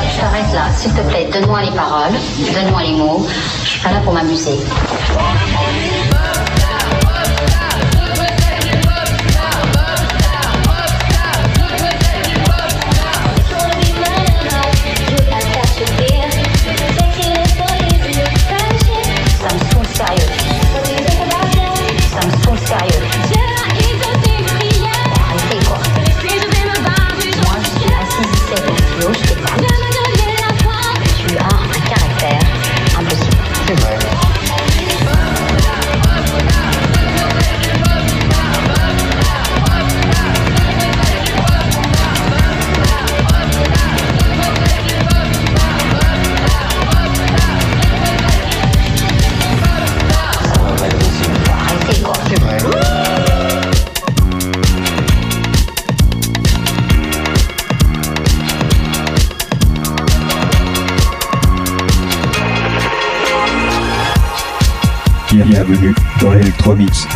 je là. S'il te plaît, donne-moi les paroles, donne-moi les mots. Je suis pas là pour m'amuser.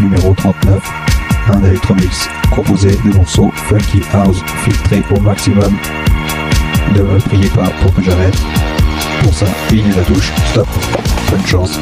Numéro 39, un Electromix composé de morceaux funky house filtrés au maximum. Ne me priez pas pour que j'arrête. Pour ça, il la touche stop. Bonne chance.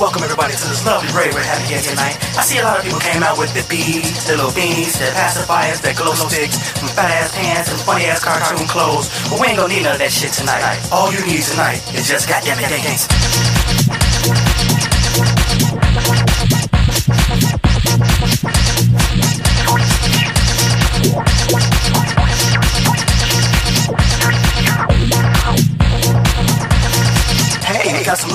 Welcome everybody to this lovely rave we're having here tonight. I see a lot of people came out with their beads, their little beanies, their pacifiers, their glow sticks, some fat ass pants, and funny ass cartoon clothes. But we ain't gonna need none of that shit tonight. All you need tonight is just goddamn it dance.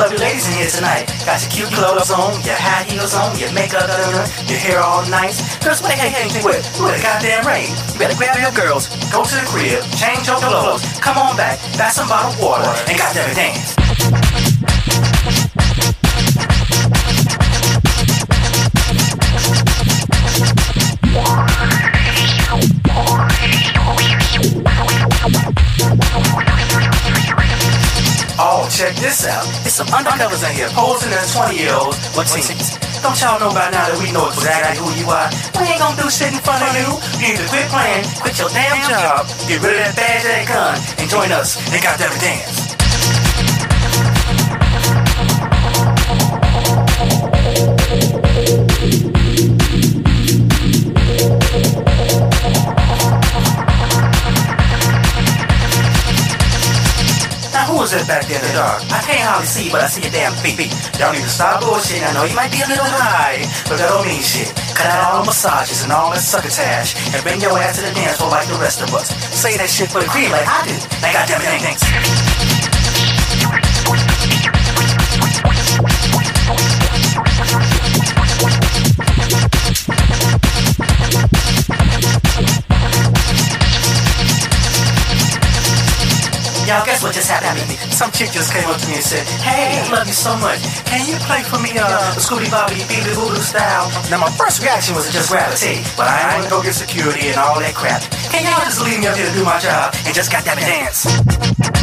Lovely ladies in here tonight. Got your cute clothes on, your high heels on, your makeup done, your hair all nice. Girls, what the heck anything with? With a goddamn rain. You better grab your girls, go to the crib, change your clothes, come on back, buy some bottled water, and goddamn it dance. This out. It's some undercovers in here posing as 20 year olds with teens. Don't y'all know by now that we know exactly who you are? We ain't gonna do shit in front of you. You need to quit playing, quit your damn job, get rid of that badge that gun, and join us and goddamn it dance. The dark? I can't hardly see, but I see your damn feet. Y'all need to stop bullshit. I know you might be a little high, but that don't mean shit. Cut out all the massages and all that succotash and bring your ass to the dance floor like the rest of us. Say that shit for the cream like I do. Now goddamn it, thanks. Y'all, guess what just happened to me? Some chick just came up to me and said, Hey, I love you so much. Can you play for me, uh, Scooty Bobby Beeby Voodoo style? Now, my first reaction was to just gravitate, but I ain't gonna go get security and all that crap. Can y'all just leave me up here to do my job and just goddamn dance?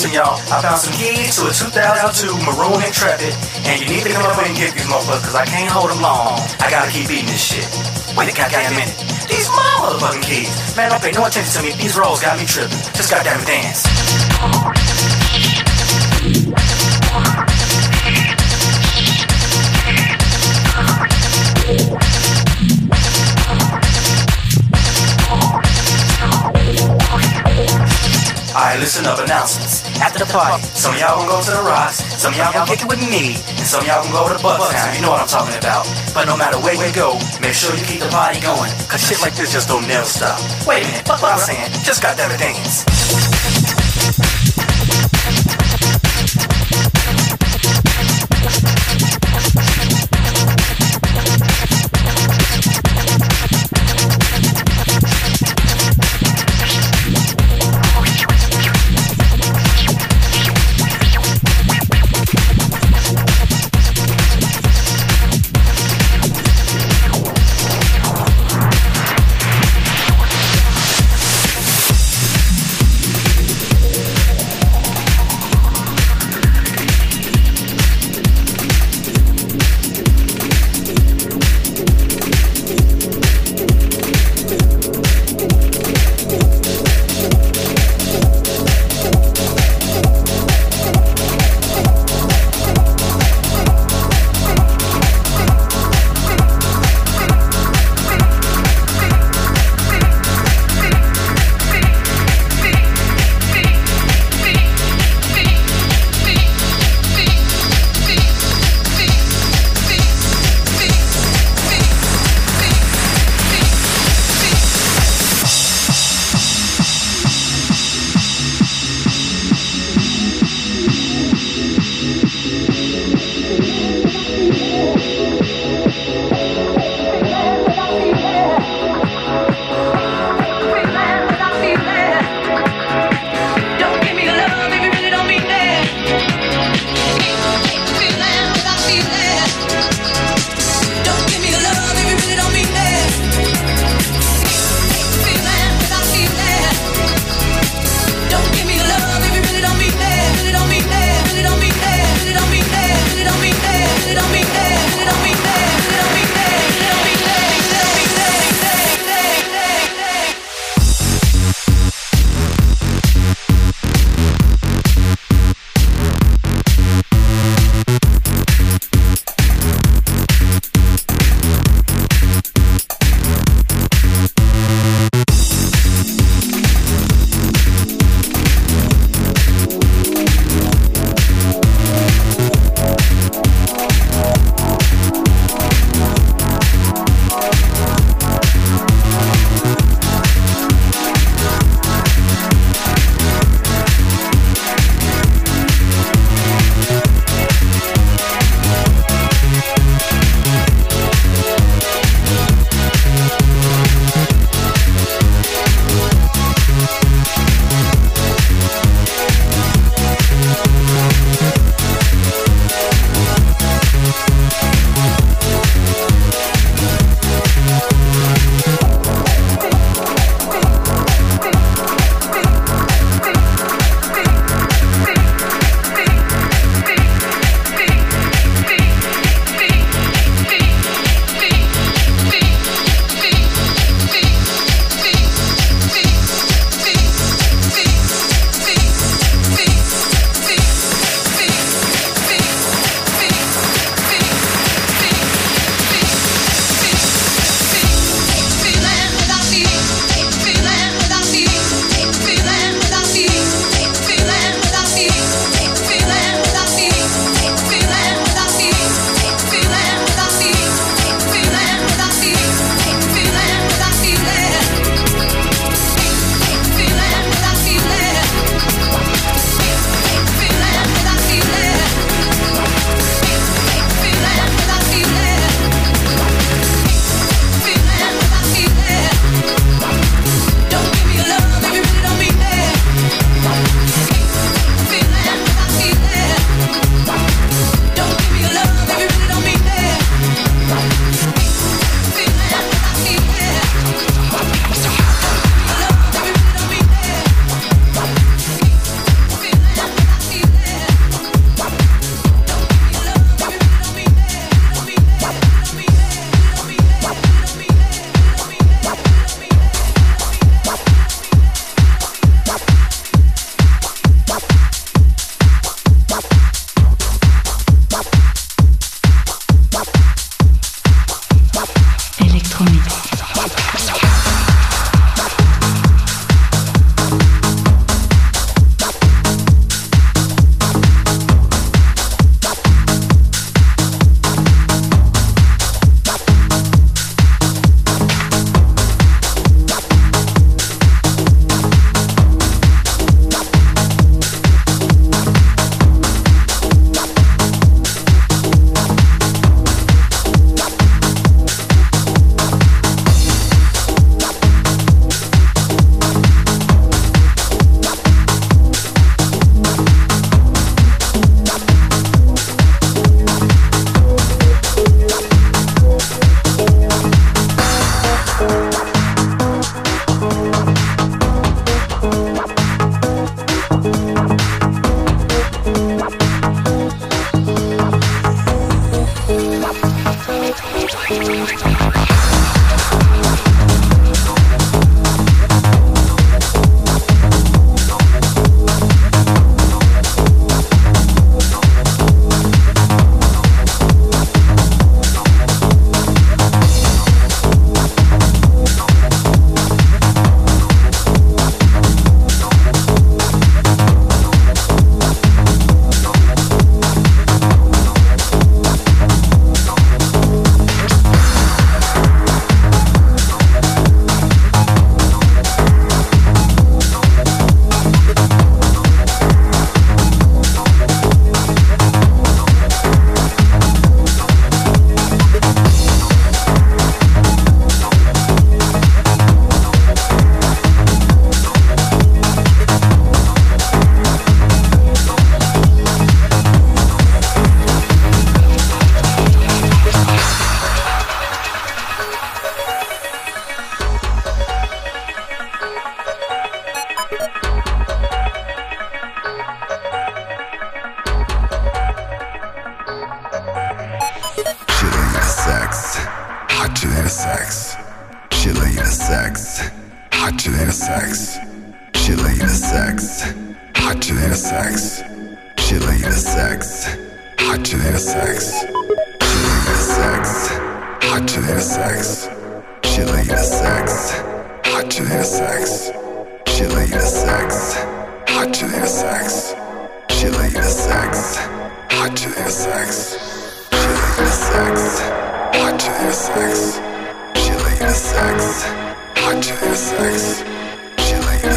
Listen, y'all. I found some keys to a 2002 Maroon Intrepid, and you need to come up and get these motherfuckers, because I can't hold them long. I gotta keep eating this shit. Wait a goddamn minute. These motherfucking keys. Man, don't pay no attention to me. These rolls got me tripping. Just goddamn dance. Alright, listen up, announcements. After the party, some of y'all gonna go to the rocks, some of y'all gonna kick it with me, and some of y'all gonna go to Bucktown. You know what I'm talking about. But no matter where you go, make sure you keep the party going, cause shit like this just don't never stop. Wait a minute, what I'm saying. Just got goddamn it dance.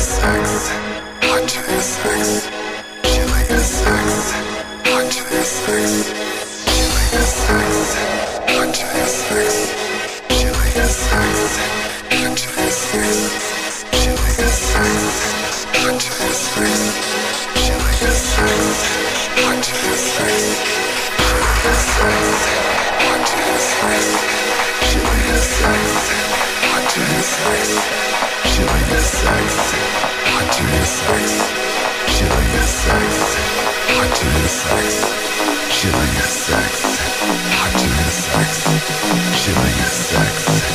is sex. Hot sex. Sex. Hot sex. Sex. Hot sex. Sex. Hot sex. Sex. Hot sex. Sex. Hot sex. Sex. Hot sex. Chilling like the sex. Hot do the sex. Chilling the sex. Hot do the sex. Chilling the sex. Hot do the sex. Chilling the sex.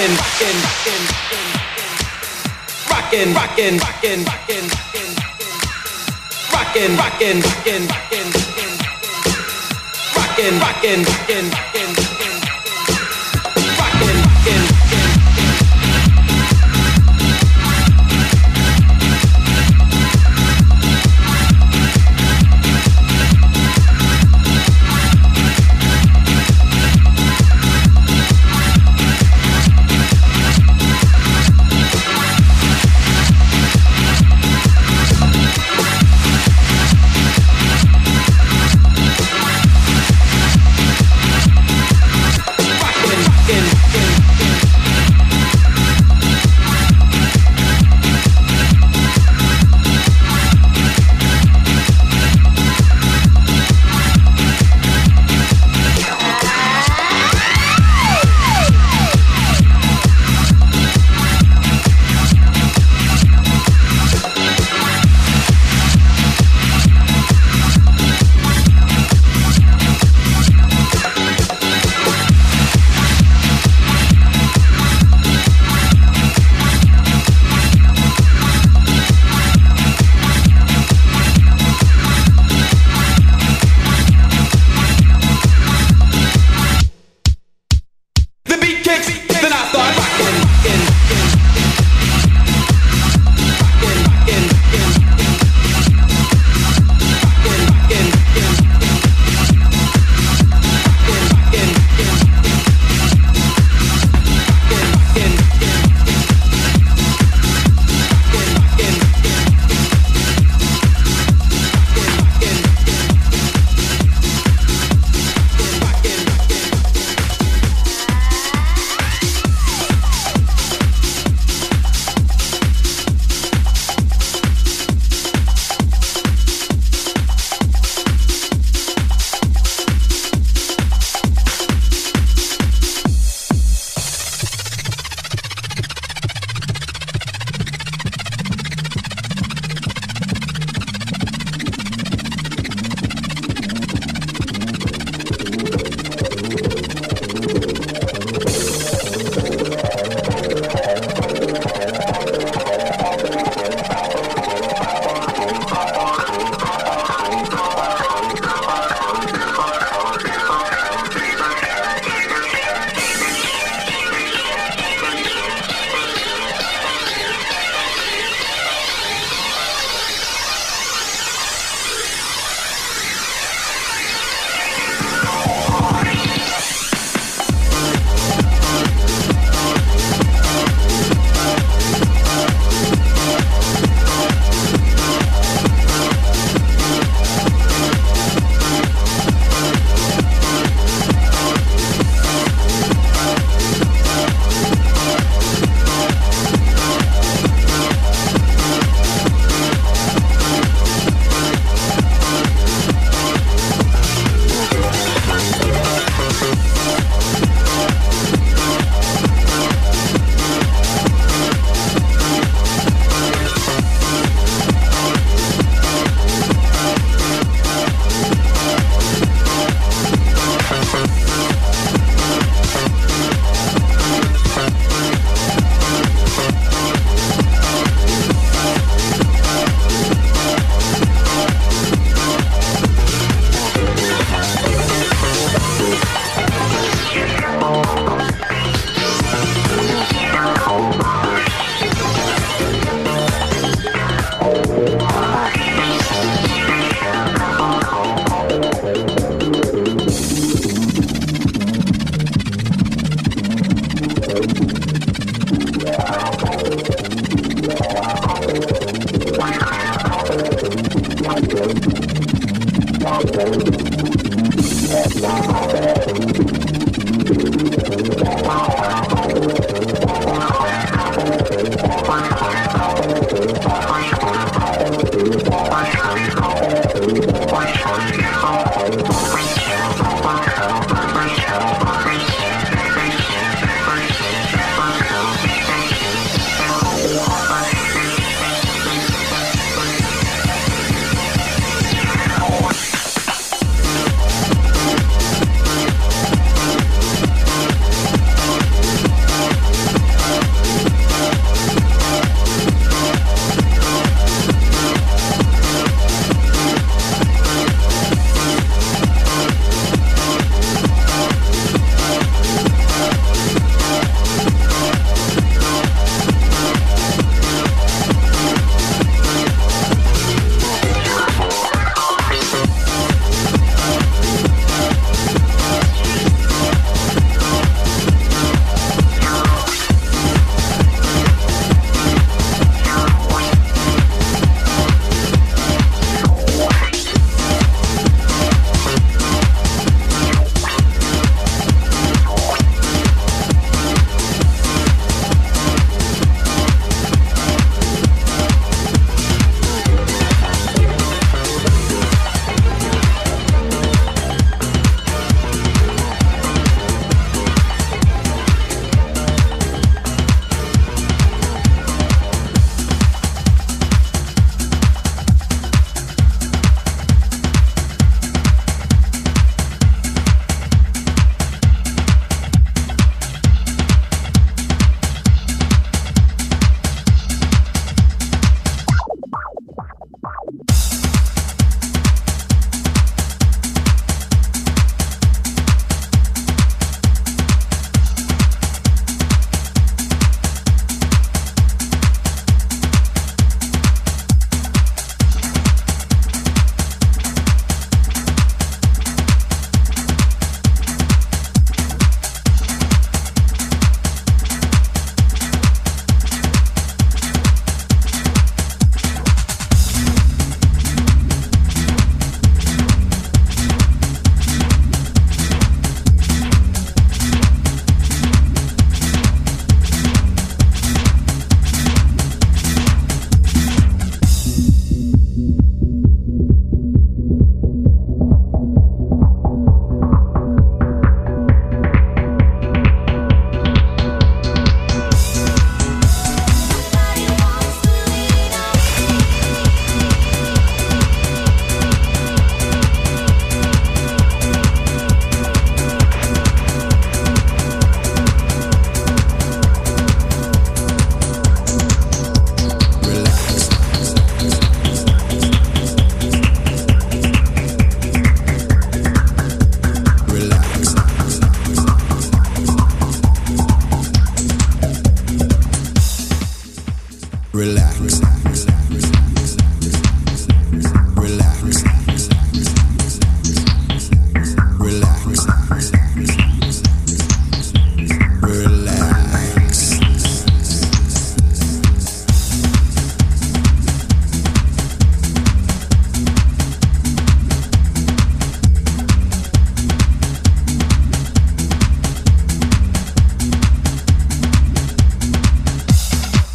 Rockin', rockin', rockin', rockin', rockin', rockin', rockin', rockin', rockin', rockin', rockin', rockin', rockin'.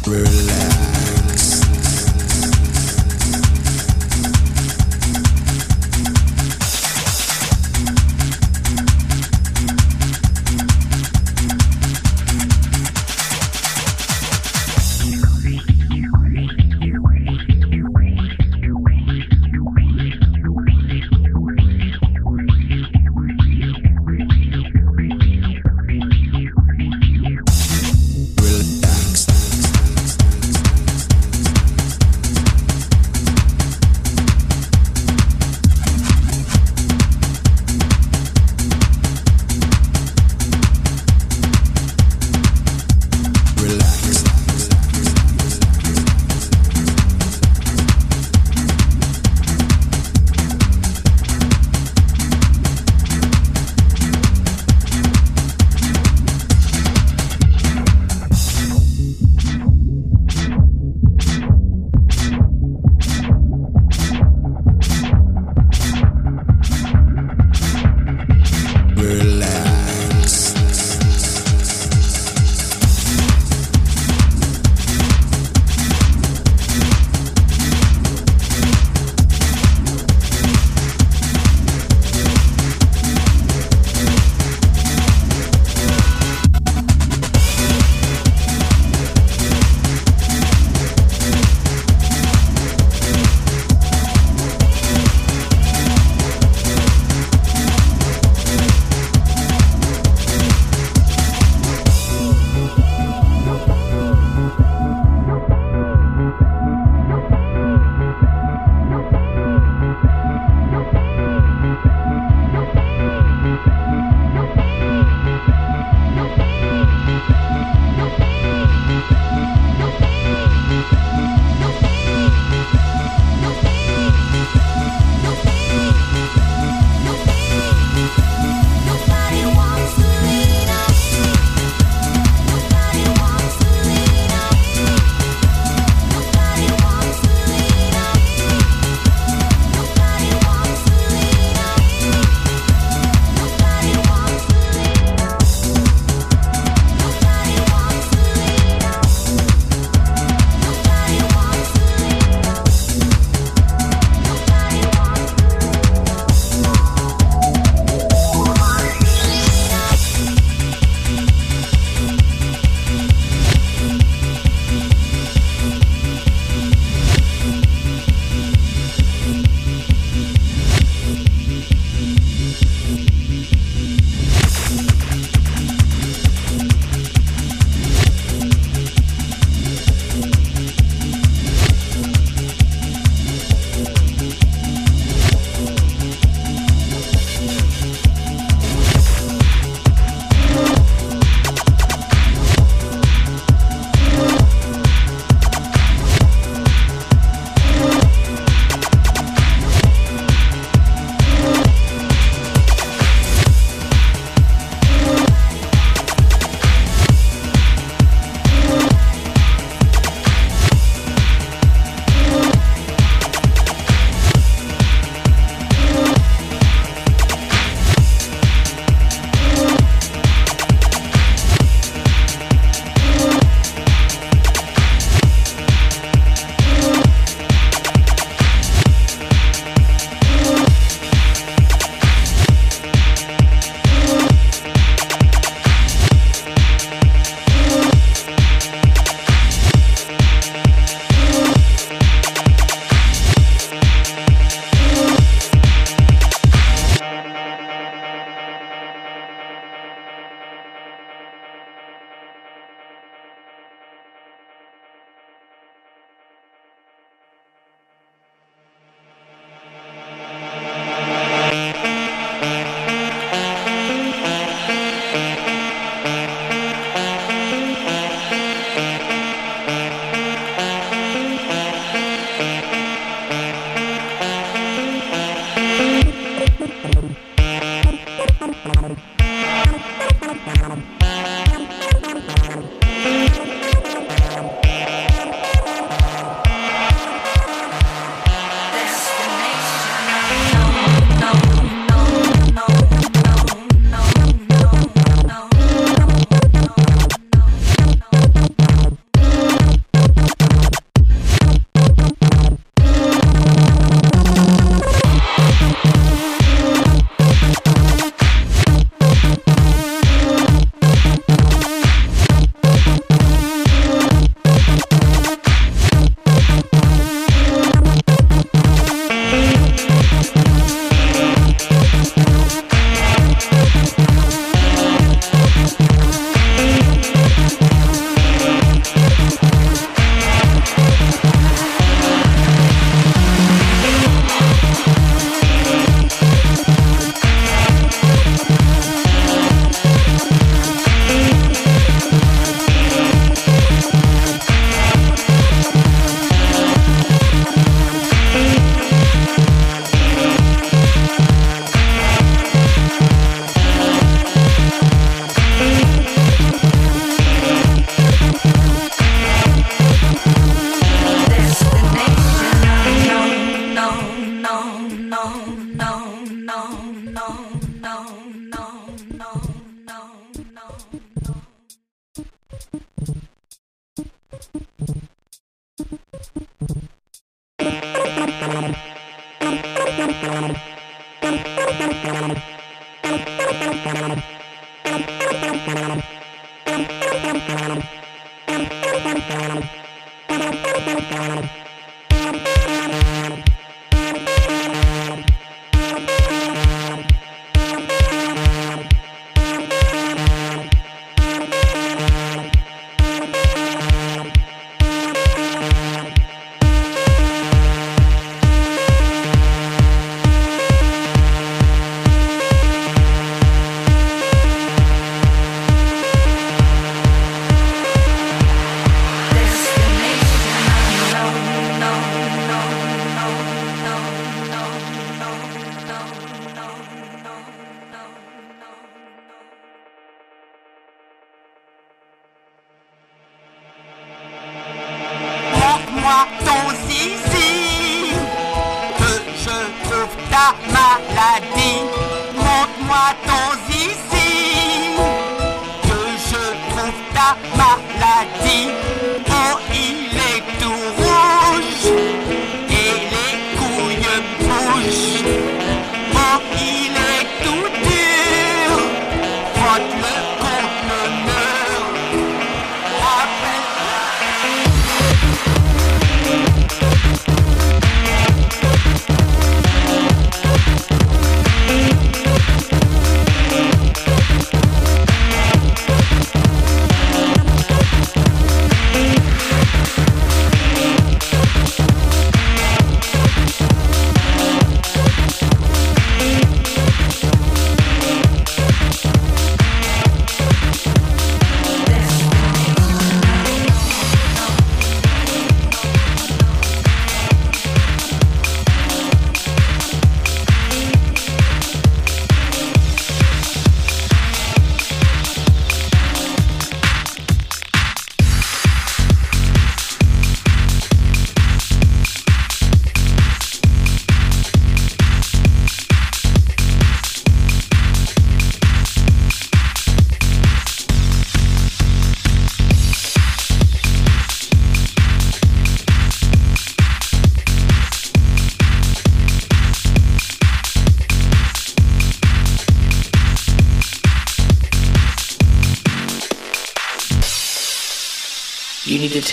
Relax.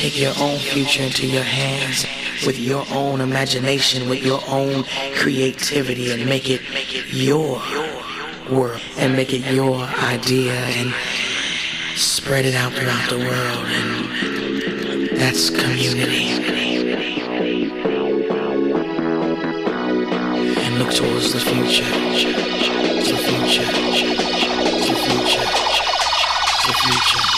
Take your own future into your hands with your own imagination, with your own creativity, and make it your world and make it your idea and spread it out throughout the world. And that's community. And look towards the future. The future. The future. The future. The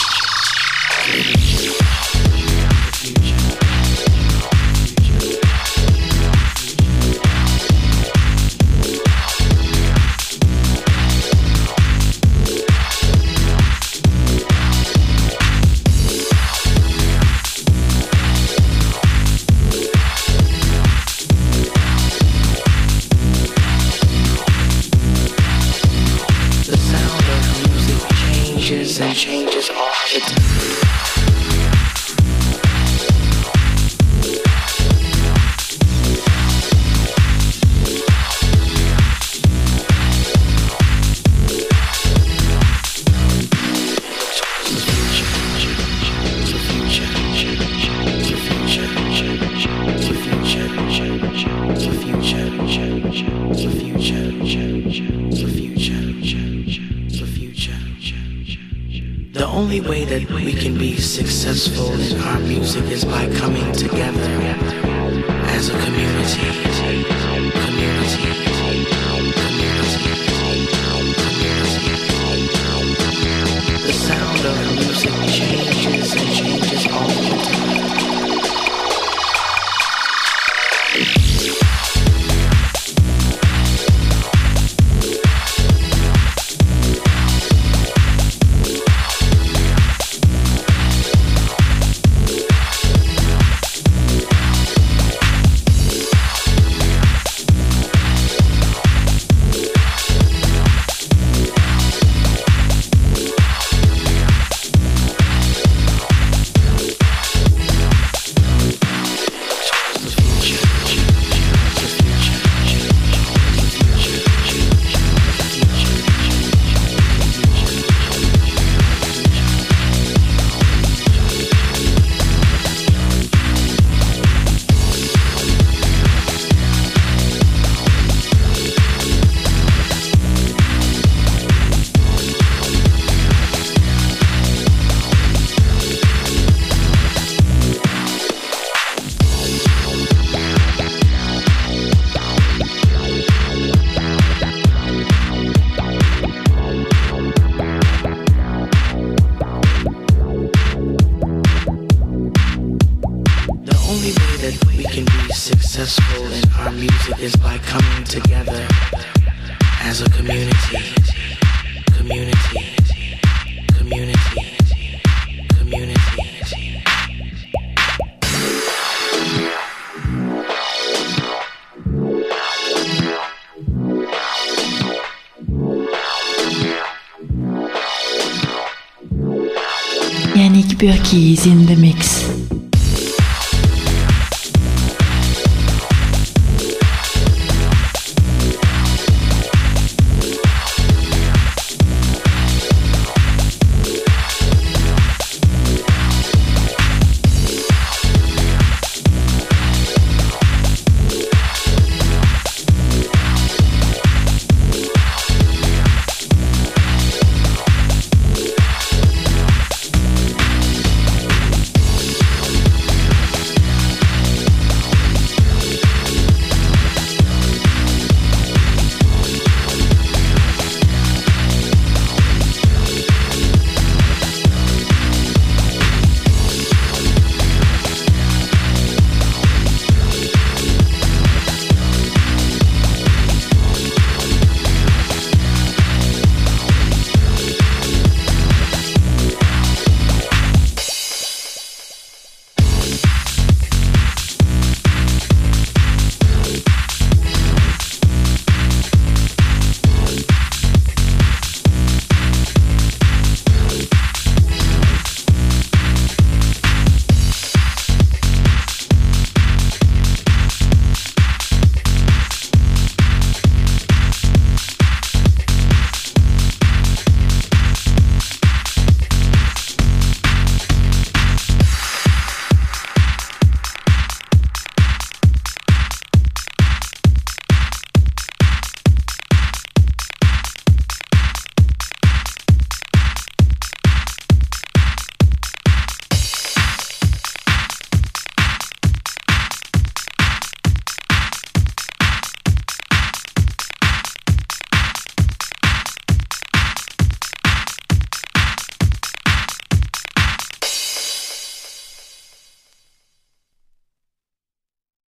The only way that we can be successful in our music is by coming together as a community. Community. The sound of music changes and changes all the time. Is in the mix.